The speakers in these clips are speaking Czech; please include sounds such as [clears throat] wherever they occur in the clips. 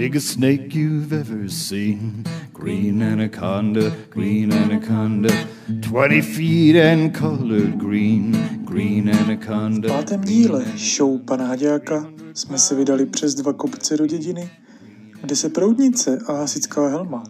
Biggest snake you've ever seen. Green anaconda, green anaconda. 20 feet and colored green. Green V anaconda. pátém díle show pana Haďáka jsme se vydali přes dva kopce do dědiny, kde se proudnice a hasická helma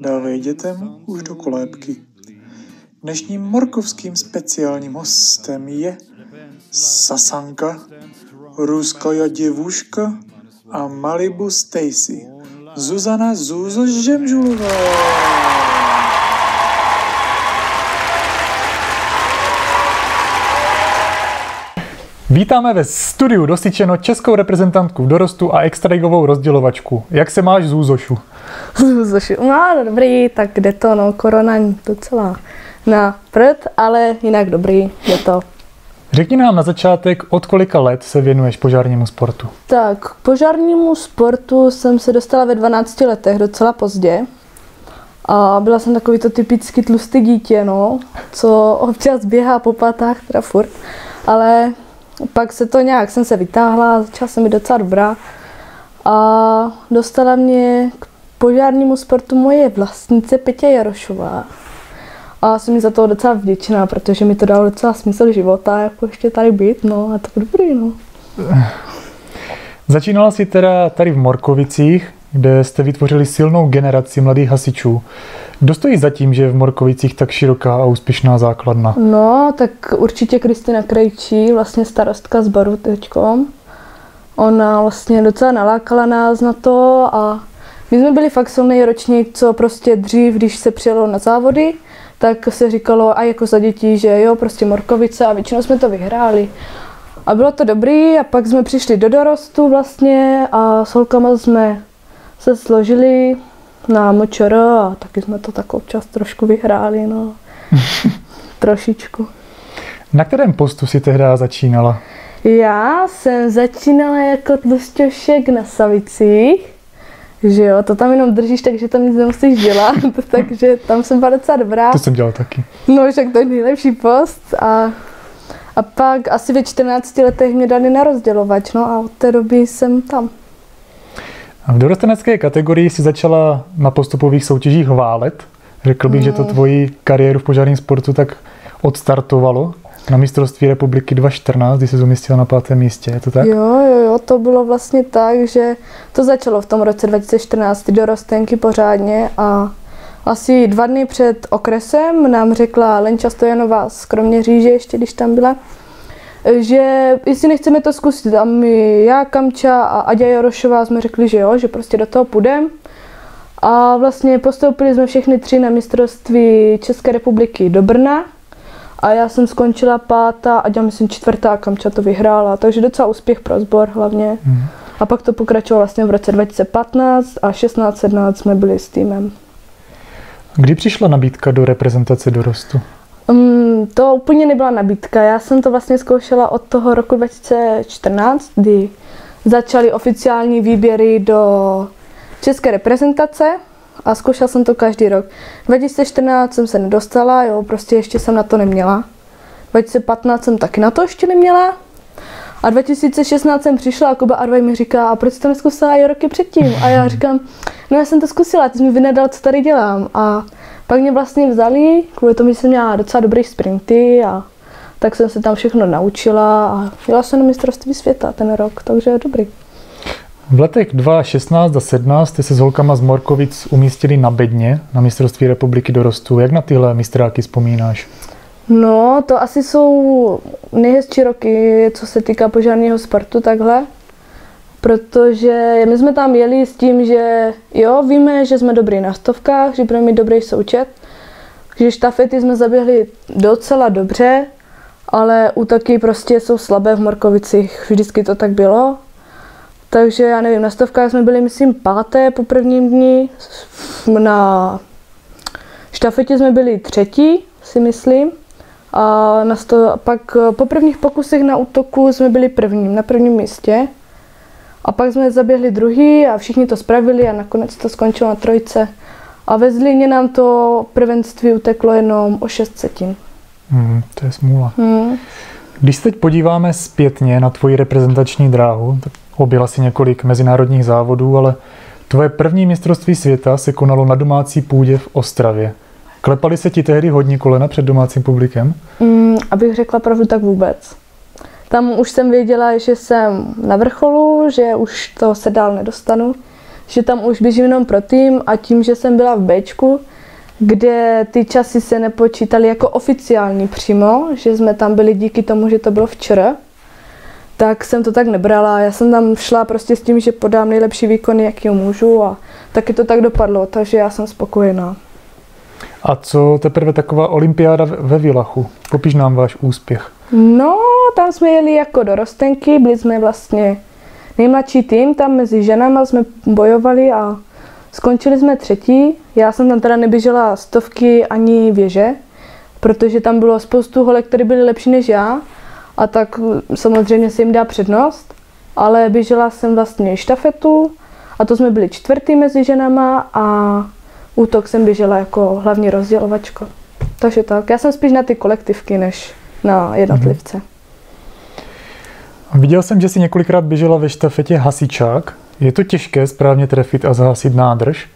dávají dětem už do kolébky. Dnešním morkovským speciálním hostem je Sasanka, Ruská děvuška a Malibu Stacy. Zuzana Zuzo Žemžulová. Vítáme ve studiu dosyčeno českou reprezentantku v dorostu a extraligovou rozdělovačku. Jak se máš, Zůzošu? Zuzoši, no dobrý, tak jde to, no, korona docela na prd, ale jinak dobrý, jde to. Řekni nám na začátek, od kolika let se věnuješ požárnímu sportu. Tak, k požárnímu sportu jsem se dostala ve 12 letech, docela pozdě. A byla jsem takový to typicky tlustý dítě, no, co občas běhá po patách, teda furt. Ale pak se to nějak, jsem se vytáhla, začala jsem být docela dobrá. A dostala mě k požárnímu sportu moje vlastnice Petě Jarošová. A jsem mi za to docela vděčná, protože mi to dalo docela smysl života, jako ještě tady být, no a tak dobrý, no. [sighs] Začínala si teda tady v Morkovicích, kde jste vytvořili silnou generaci mladých hasičů. Kdo stojí za tím, že je v Morkovicích tak široká a úspěšná základna? No, tak určitě Kristina Krejčí, vlastně starostka z baru teďkom. Ona vlastně docela nalákala nás na to a my jsme byli fakt silný ročník, co prostě dřív, když se přijelo na závody, tak se říkalo a jako za dětí, že jo, prostě Morkovice a většinou jsme to vyhráli. A bylo to dobrý a pak jsme přišli do dorostu vlastně a s holkama jsme se složili na močor a taky jsme to tak občas trošku vyhráli, no. [laughs] Trošičku. Na kterém postu si tehdy začínala? Já jsem začínala jako tlusťošek na Savicích, že jo, to tam jenom držíš, takže tam nic nemusíš dělat, [laughs] takže tam jsem byla docela dobrá. To jsem dělal taky. No, však to je nejlepší post a, a pak asi ve 14 letech mě dali na rozdělovač, no a od té doby jsem tam. A v dorostenecké kategorii si začala na postupových soutěžích válet. Řekl bych, že to tvoji kariéru v požárním sportu tak odstartovalo na mistrovství republiky 2014, kdy se umístila na pátém místě. Je to tak? Jo, jo, jo, to bylo vlastně tak, že to začalo v tom roce 2014, ty dorostenky pořádně a asi dva dny před okresem nám řekla Lenča Stojanová z Kroměříže, ještě když tam byla, že jestli nechceme to zkusit a my, já, Kamča a Aďa Jorošová jsme řekli, že jo, že prostě do toho půjdem. A vlastně postoupili jsme všechny tři na mistrovství České republiky do Brna. A já jsem skončila pátá, Aďa myslím čtvrtá, Kamča to vyhrála, takže docela úspěch pro sbor hlavně. Mhm. A pak to pokračovalo vlastně v roce 2015 a 16-17 jsme byli s týmem. Kdy přišla nabídka do reprezentace dorostu? Um, to úplně nebyla nabídka. Já jsem to vlastně zkoušela od toho roku 2014, kdy začaly oficiální výběry do české reprezentace a zkoušela jsem to každý rok. 2014 jsem se nedostala, jo, prostě ještě jsem na to neměla. 2015 jsem taky na to ještě neměla. A 2016 jsem přišla a Kuba Arvaj mi říká, a proč jsi to neskusila i roky předtím? A já říkám, no já jsem to zkusila, ty jsi mi vynadal, co tady dělám. A pak mě vlastně vzali, kvůli tomu, že jsem měla docela dobrý sprinty a tak jsem se tam všechno naučila a jela jsem na mistrovství světa ten rok, takže dobrý. V letech 2016 a 17 jste se s holkama z Morkovic umístili na Bedně na mistrovství republiky dorostu. Jak na tyhle mistráky vzpomínáš? No, to asi jsou nejhezčí roky, co se týká požárního sportu takhle. Protože my jsme tam jeli s tím, že jo, víme, že jsme dobrý na stovkách, že budeme mít dobrý součet, že štafety jsme zaběhli docela dobře, ale útoky prostě jsou slabé v Morkovicích, vždycky to tak bylo. Takže já nevím, na stovkách jsme byli, myslím, páté po prvním dni, na štafetě jsme byli třetí, si myslím. A na sto, pak po prvních pokusech na útoku jsme byli prvním, na prvním místě. A pak jsme zaběhli druhý a všichni to spravili a nakonec to skončilo na trojce. A ve Zlíně nám to prvenství uteklo jenom o 6 setin. Hmm, to je smůla. Hmm. Když se teď podíváme zpětně na tvoji reprezentační dráhu, tak objela si několik mezinárodních závodů, ale Tvoje první mistrovství světa se konalo na domácí půdě v Ostravě. Klepali se ti tehdy hodně kolena před domácím publikem? Mm, abych řekla pravdu, tak vůbec. Tam už jsem věděla, že jsem na vrcholu, že už to se dál nedostanu, že tam už běžím jenom pro tým a tím, že jsem byla v Bčku, kde ty časy se nepočítaly jako oficiální přímo, že jsme tam byli díky tomu, že to bylo včera, tak jsem to tak nebrala. Já jsem tam šla prostě s tím, že podám nejlepší výkony, jaký můžu a taky to tak dopadlo, takže já jsem spokojená. A co teprve taková olympiáda ve Vilachu? Popiš nám váš úspěch. No, tam jsme jeli jako dorostenky, byli jsme vlastně nejmladší tým, tam mezi ženama jsme bojovali a skončili jsme třetí. Já jsem tam teda neběžela stovky ani věže, protože tam bylo spoustu holek, které byly lepší než já a tak samozřejmě se jim dá přednost, ale běžela jsem vlastně štafetu a to jsme byli čtvrtý mezi ženama a útok jsem běžela jako hlavní rozdělovačko. Takže tak, já jsem spíš na ty kolektivky, než na jednotlivce. Mm-hmm. Viděl jsem, že si několikrát běžela ve štafetě hasičák. Je to těžké správně trefit a zahasit nádrž?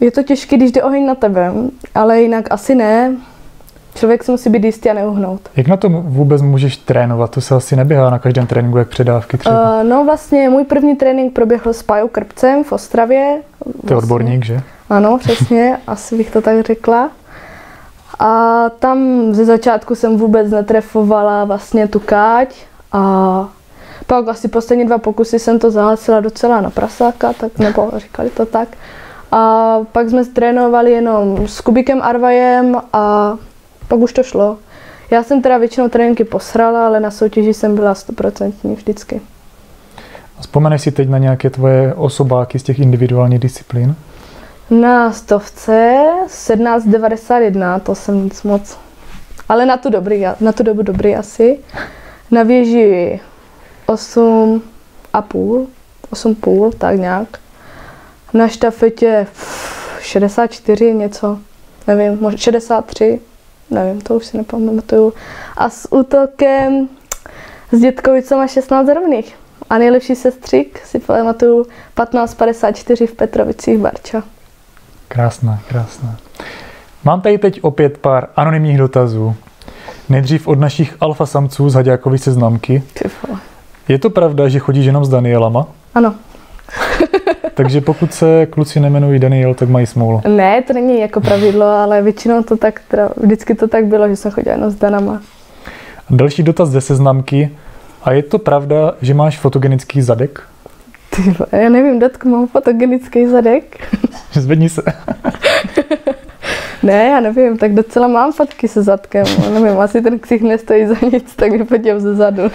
Je to těžké, když jde oheň na tebe, ale jinak asi ne. Člověk se musí být jistý a neuhnout. Jak na to vůbec můžeš trénovat? To se asi neběhá na každém tréninku, jak předávky třeba. Uh, no vlastně, můj první trénink proběhl s Pajou Krpcem v Ostravě. Vlastně. To je odborník, že? Ano, přesně, [laughs] asi bych to tak řekla. A tam ze začátku jsem vůbec netrefovala vlastně tu káť a pak asi poslední dva pokusy jsem to zahlasila docela na prasáka, tak nebo říkali to tak. A pak jsme trénovali jenom s Kubikem Arvajem a pak už to šlo. Já jsem teda většinou tréninky posrala, ale na soutěži jsem byla stoprocentní vždycky. Vzpomeneš si teď na nějaké tvoje osobáky z těch individuálních disciplín? Na stovce 1791, to jsem nic moc. Ale na tu, dobrý, na tu dobu dobrý asi. Na věži 8 a půl, 8 půl, tak nějak. Na štafetě 64 něco, nevím, možná 63, nevím, to už si nepamatuju. A s útokem s Dětkovicama 16 rovných. A nejlepší sestřík si pamatuju 1554 v Petrovicích Barča. Krásná, krásná. Mám tady teď opět pár anonymních dotazů. Nejdřív od našich alfa samců z Haďákovy seznamky. Je to pravda, že chodíš jenom s Danielama? Ano. Takže pokud se kluci nemenují Daniel, tak mají smůlu. Ne, to není jako pravidlo, ale většinou to tak, teda, vždycky to tak bylo, že jsem chodila jenom s Danama. Další dotaz ze seznamky. A je to pravda, že máš fotogenický zadek? Ty, já nevím, datku, mám fotogenický zadek. [laughs] Zvedni se. [laughs] ne, já nevím, tak docela mám fotky se zadkem. Nevím, asi ten ksich nestojí za nic, tak mi podív ze zadu. [laughs]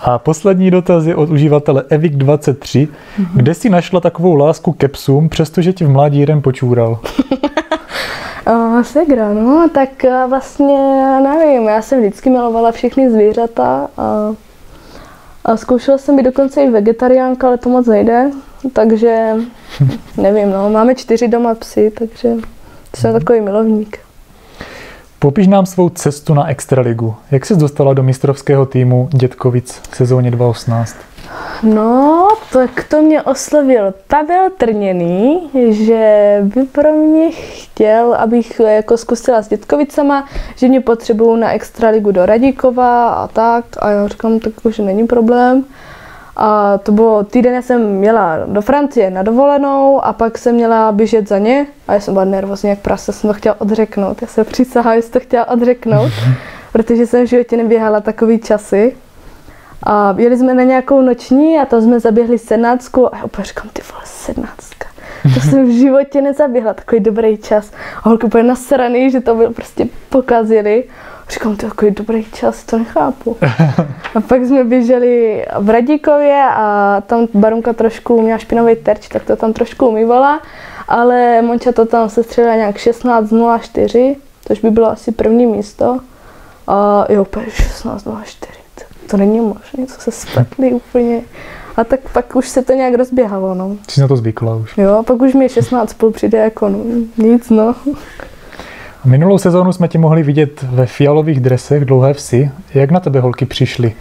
A poslední dotaz je od uživatele Evic23. Mm-hmm. Kde jsi našla takovou lásku ke psům, přestože ti v mládí jeden počůral? Uh, [laughs] segra, no, tak vlastně nevím, já jsem vždycky milovala všechny zvířata a, a zkoušela jsem být dokonce i vegetariánka, ale to moc nejde, takže [laughs] nevím, no, máme čtyři doma psy, takže jsem takový milovník. Popiš nám svou cestu na Extraligu. Jak jsi dostala do mistrovského týmu Dětkovic v sezóně 2018? No, tak to mě oslovil Pavel Trněný, že by pro mě chtěl, abych jako zkusila s Dětkovicama, že mě potřebují na Extraligu do Radíkova a tak. A já říkám, tak už není problém. A to bylo týden, já jsem měla do Francie na dovolenou a pak jsem měla běžet za ně a já jsem byla nervózní jak prase, jsem to chtěla odřeknout. Já se přísahám, že jsem to chtěla odřeknout, [laughs] protože jsem v životě neběhala takový časy. A jeli jsme na nějakou noční a tam jsme zaběhli sednáctku a já úplně říkám, ty vole, sednáctka. To jsem v životě nezaběhla, takový dobrý čas. A holky úplně nasraný, že to byl prostě pokazili. Říkám, to je takový dobrý čas, to nechápu. [laughs] A pak jsme běželi v Radíkově a tam Barunka trošku měla špinavý terč, tak to tam trošku umývala, ale Monča to tam se střelila nějak 16.04, což by bylo asi první místo. A jo, 16.04, to není možné, co se spletli [laughs] úplně. A tak pak už se to nějak rozběhalo, no. Jsi na to zvykla už. Jo, pak už mi 16 půl přijde jako no, nic, no. Minulou sezónu jsme ti mohli vidět ve fialových dresech dlouhé vsi. Jak na tebe holky přišly?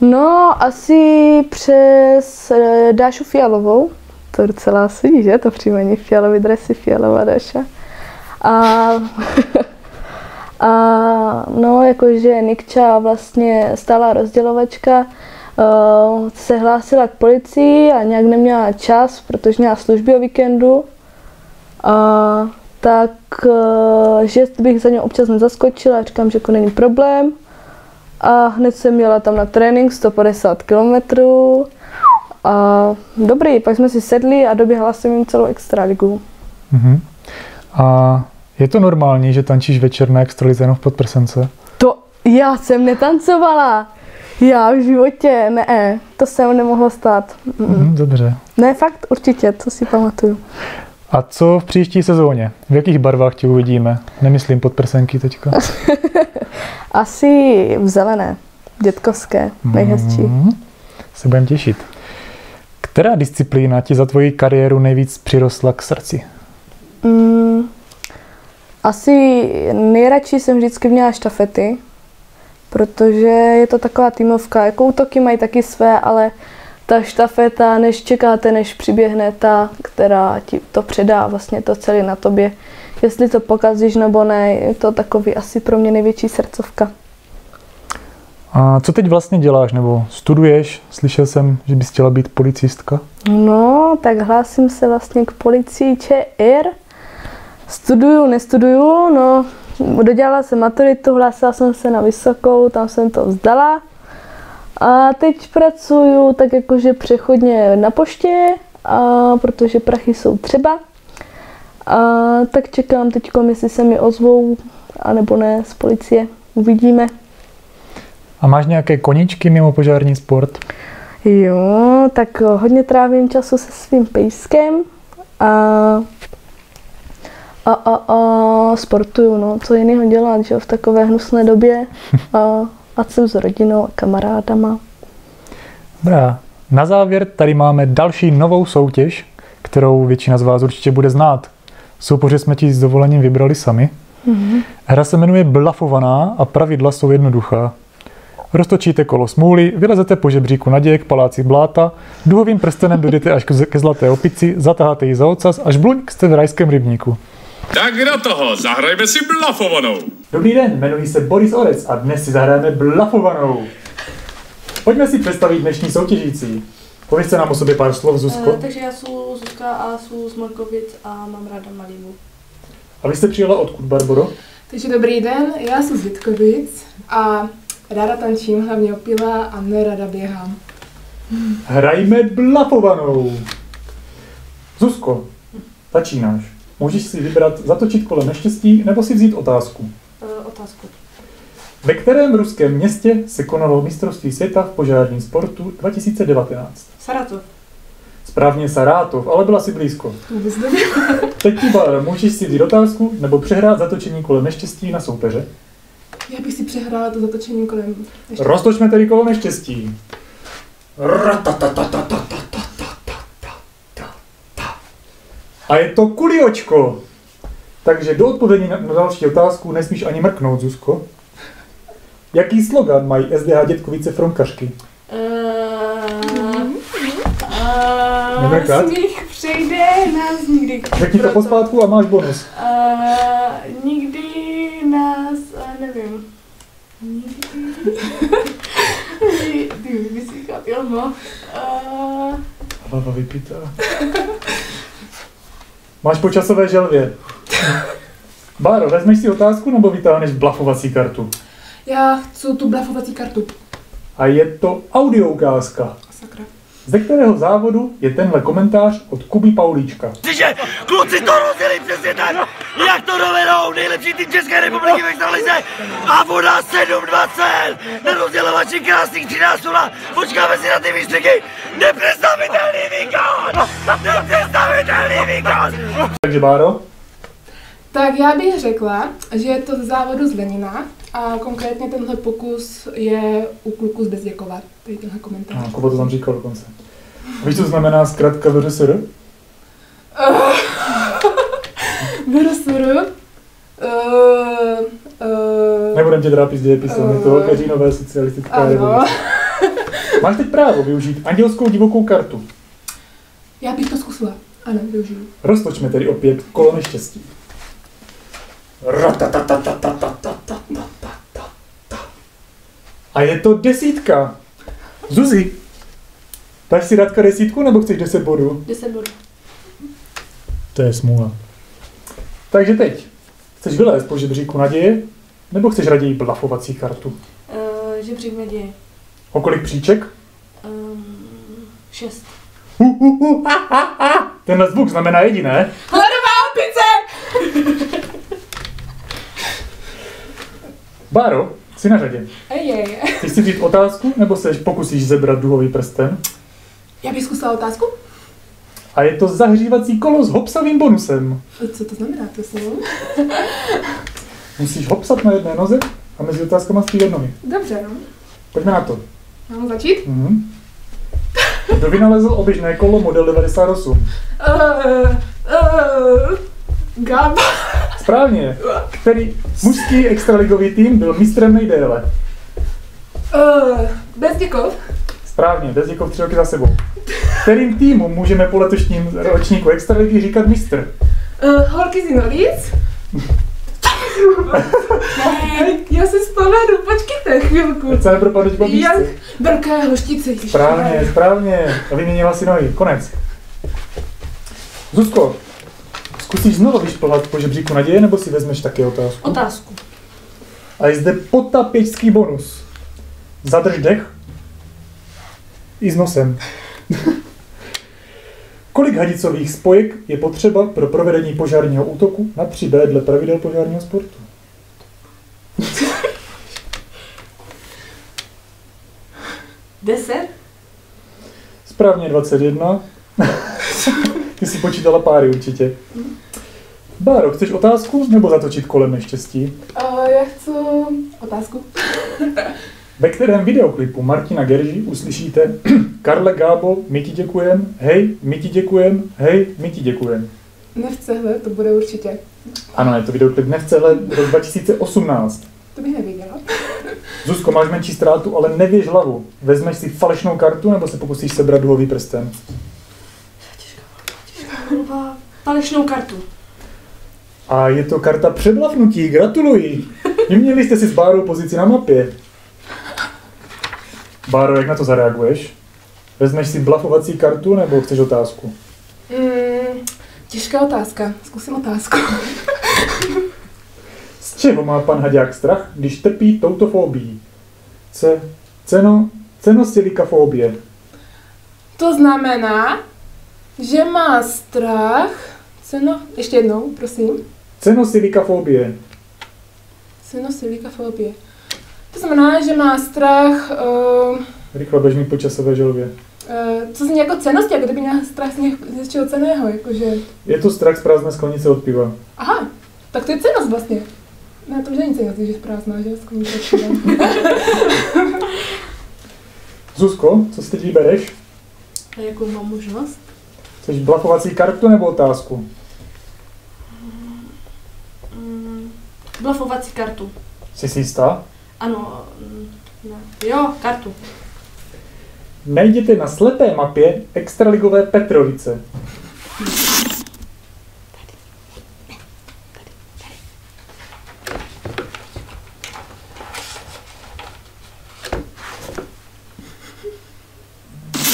No, asi přes Dášu Fialovou, to docela sedí, že? To příjmení fialový dresy, fialová daša. A, [laughs] a no, jakože Nikča vlastně stála rozdělovačka, uh, se hlásila k policii a nějak neměla čas, protože měla služby o víkendu. A tak, uh, že bych za ně občas nezaskočila, říkám, že jako není problém. A hned jsem jela tam na trénink 150 kilometrů. A dobrý, pak jsme si sedli a doběhla jsem jim celou extraligu. Mhm. A je to normální, že tančíš večer na extralize jenom v podprsence? To já jsem netancovala. Já v životě, ne, to jsem nemohlo stát. Mm. Dobře. Ne, fakt, určitě, to si pamatuju. A co v příští sezóně? V jakých barvách tě uvidíme? Nemyslím podprsenky teďka. [laughs] Asi v zelené, dětkovské, nejhezčí. Mhm. Se budem těšit. Která disciplína ti za tvoji kariéru nejvíc přirostla k srdci? Mm, asi nejradši jsem vždycky měla štafety, protože je to taková týmovka. Jako útoky mají taky své, ale ta štafeta, než čekáte, než přiběhne ta, která ti to předá vlastně to celé na tobě. Jestli to pokazíš nebo ne, je to takový asi pro mě největší srdcovka. A co teď vlastně děláš? Nebo studuješ? Slyšel jsem, že bys chtěla být policistka. No, tak hlásím se vlastně k policii ČR. Studuju, nestuduju, no, dodělala jsem maturitu, hlásila jsem se na vysokou, tam jsem to vzdala. A teď pracuju tak jakože přechodně na poště, a protože prachy jsou třeba. A tak čekám teď, jestli se mi ozvou, anebo ne, z policie. Uvidíme. A máš nějaké koníčky mimo požární sport? Jo, tak hodně trávím času se svým pejskem a, a, a, a sportuju, no, co jiného dělat, že v takové hnusné době [laughs] a, a jsem s rodinou a kamarádama. Dobrá. Na závěr tady máme další novou soutěž, kterou většina z vás určitě bude znát. Soupoře jsme ti s dovolením vybrali sami. Mm-hmm. Hra se jmenuje Blafovaná a pravidla jsou jednoduchá. Roztočíte kolo smůly, vylezete po žebříku naděje k paláci bláta, duhovým prstenem dojdete až ke zlaté opici, zatáháte ji za ocas, až bluňk jste v rajském rybníku. Tak do toho, zahrajme si blafovanou. Dobrý den, jmenuji se Boris Orec a dnes si zahrajeme blafovanou. Pojďme si představit dnešní soutěžící. Povězte nám o sobě pár slov, Zuzko. Uh, takže já jsem Zuzka a jsem z Markovic a mám ráda Malibu. A vy jste přijela odkud, Barboro? Takže dobrý den, já jsem z Vítkovic a ráda tančím, hlavně opila a nerada běhám. Hrajme blafovanou. Zuzko, začínáš. Můžeš si vybrat zatočit kolem neštěstí nebo si vzít otázku. Uh, otázku. Ve kterém ruském městě se konalo mistrovství světa v požárním sportu 2019? Saratov. Správně Sarátov, ale byla si blízko. Vůbec nevím. [laughs] Teď ti, můžeš si vzít otázku nebo přehrát zatočení kolem neštěstí na soupeře. Já bych si přehrála to zatočení kolem. Ještě. Roztočme tedy kolo neštěstí. A je to kuliočko. Takže do odpovědi na, na další otázku nesmíš ani mrknout, Zuzko. Jaký slogan mají SDH Dětkovice Fromkařky? Uh, Nebrkat? smích přejde nás nikdy. Řekni to pospátku a máš bonus. Uh, nikdy nás, uh, nevím. Nikdy. Ty vysíchat, jo no. Uh, Hlava vypítá. Máš po časové želvě. Báro, vezmeš si otázku nebo vytáhneš blafovací kartu? já chci tu blafovací kartu. A je to audio ukázka. Sakra. Ze kterého závodu je tenhle komentář od Kuby Paulíčka? že kluci to rozjeli přesně tak, jak to dovedou nejlepší tým České republiky ve extralize a voda 7-20, nerozdělovači krásných 13 0, počkáme si na ty výstřiky, nepředstavitelný výkon, nepředstavitelný výkon. Takže Báro, Tak já bych řekla, že je to z závodu z Lenina a konkrétně tenhle pokus je u kluku z Bezděkova. Tady tenhle komentář. no, Kuba to tam říkal dokonce. A víš, co znamená zkrátka VRSR? Vrosuru. Uh, uh, Nebudem tě trápit s dějepisem, je to Peřínové socialistická ano. revoluce. [laughs] Máš teď právo využít andělskou divokou kartu. Já bych to zkusila. Ano, využiju. Roztočme tedy opět kolo neštěstí. A je to desítka. Zuzi, dáš si Radka desítku nebo chceš 10 bodů? 10 bodů. To je smůla. Takže teď. Chceš vylézt po žebříku naděje, nebo chceš raději blafovací kartu? Uh, žebřík naděje. O kolik příček? Um, 6. Hu, hu, hu, ha, ha, ha. Tenhle zvuk znamená jediné. Hledová opice! Báro, jsi na řadě. Ejej. Chceš si říct otázku, nebo se pokusíš zebrat duhový prsten? Já bych zkusila otázku. A je to zahřívací kolo s hopsavým bonusem. Co to znamená, prosím? [laughs] Musíš hopsat na jedné noze a mezi otázkama střídat nohy. Dobře, no. Pojďme na to. Mám začít? Mhm. Kdo vynalezl oběžné kolo model 98? Uh, uh, Gab. Správně. Který mužský extraligový tým byl mistrem nejdéle? Uh, Bezděkov. Správně, Bezděkov tři roky za sebou. Kterým týmu můžeme po letošním ročníku extraligy říkat mistr? Uh, Horky Zinolic. ne, já si vzpomenu, počkejte chvilku. Ať se nepropadneš po Jak? Velké hoštice. Správně, správně. Vyměnila si nohy. Konec. Zuzko, zkusíš znovu vyšplhat po žebříku naděje, nebo si vezmeš taky otázku? Otázku. A je zde potapěčský bonus. Zadrž dech. I s nosem. [laughs] Kolik hadicových spojek je potřeba pro provedení požárního útoku na 3B dle pravidel požárního sportu? [laughs] Deset? Správně 21. [laughs] Ty si počítala páry určitě. Báro, chceš otázku nebo zatočit kolem neštěstí? Uh, já chci otázku. [laughs] Ve kterém videoklipu Martina Gerži uslyšíte [clears throat] Karle Gábo, my ti děkujem, hej, my ti děkujem, hej, my ti děkujem. Nevcehle, to bude určitě. Ano, je to videoklip Nevcehle rok 2018. To bych nevěděla. [laughs] Zuzko, máš menší ztrátu, ale nevěž hlavu. Vezmeš si falešnou kartu nebo se pokusíš sebrat duhový prsten? Kurva. Falešnou kartu. A je to karta přeblavnutí, gratuluji. Vyměnili jste si s Bárou pozici na mapě. Báro, jak na to zareaguješ? Vezmeš si blafovací kartu nebo chceš otázku? Mm, těžká otázka. Zkusím otázku. [laughs] Z čeho má pan Haďák strach, když trpí touto fóbií? Ce, ceno, cenosilikafobie. To znamená, že má strach. Ceno, ještě jednou, prosím. Cenosilikafobie. Cenosilika-fobie. To znamená, že má strach, uh, Rychle běž mi po časové želvě. uh, co zní jako cenosti, jako kdyby měl strach z, něch, z něčeho ceného, jakože... Je to strach z prázdné sklenice od piva. Aha, tak to je cenost vlastně. Ne, to už není cenost, když je prázdná, že? Sklenice od piva. [laughs] Zuzko, co si teď vybereš? A jakou mám možnost? Chceš blafovací kartu nebo otázku? Blafovací kartu. Jsi si jistá? Ano, mm, ne. Jo, kartu. Najděte na slepé mapě extraligové Petrovice.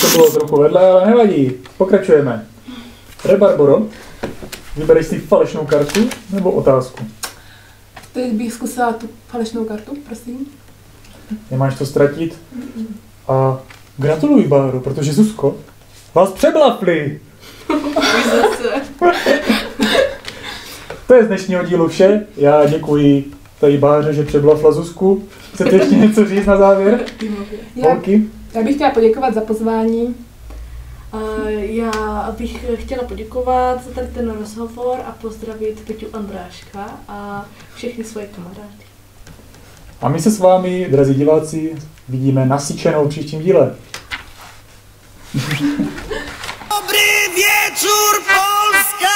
To bylo trochu vedle, ale nevadí. Pokračujeme. Rebarboro, vybereš si falešnou kartu nebo otázku? Teď bych zkusila tu falešnou kartu, prosím. Nemáš to ztratit. A gratuluji, Báro, protože Zuzko vás přeblafli. [laughs] To je z dnešního dílu vše. Já děkuji tady Báře, že přeblafla Zuzku. Chcete ještě něco říct na závěr? Já, Holky? já bych chtěla poděkovat za pozvání. A já bych chtěla poděkovat za tady ten rozhovor a pozdravit Peťu Andráška a všechny svoje kamarády. A my se s vámi, drazí diváci, vidíme nasyčenou příštím díle. [laughs] Dobrý wieczór Polska!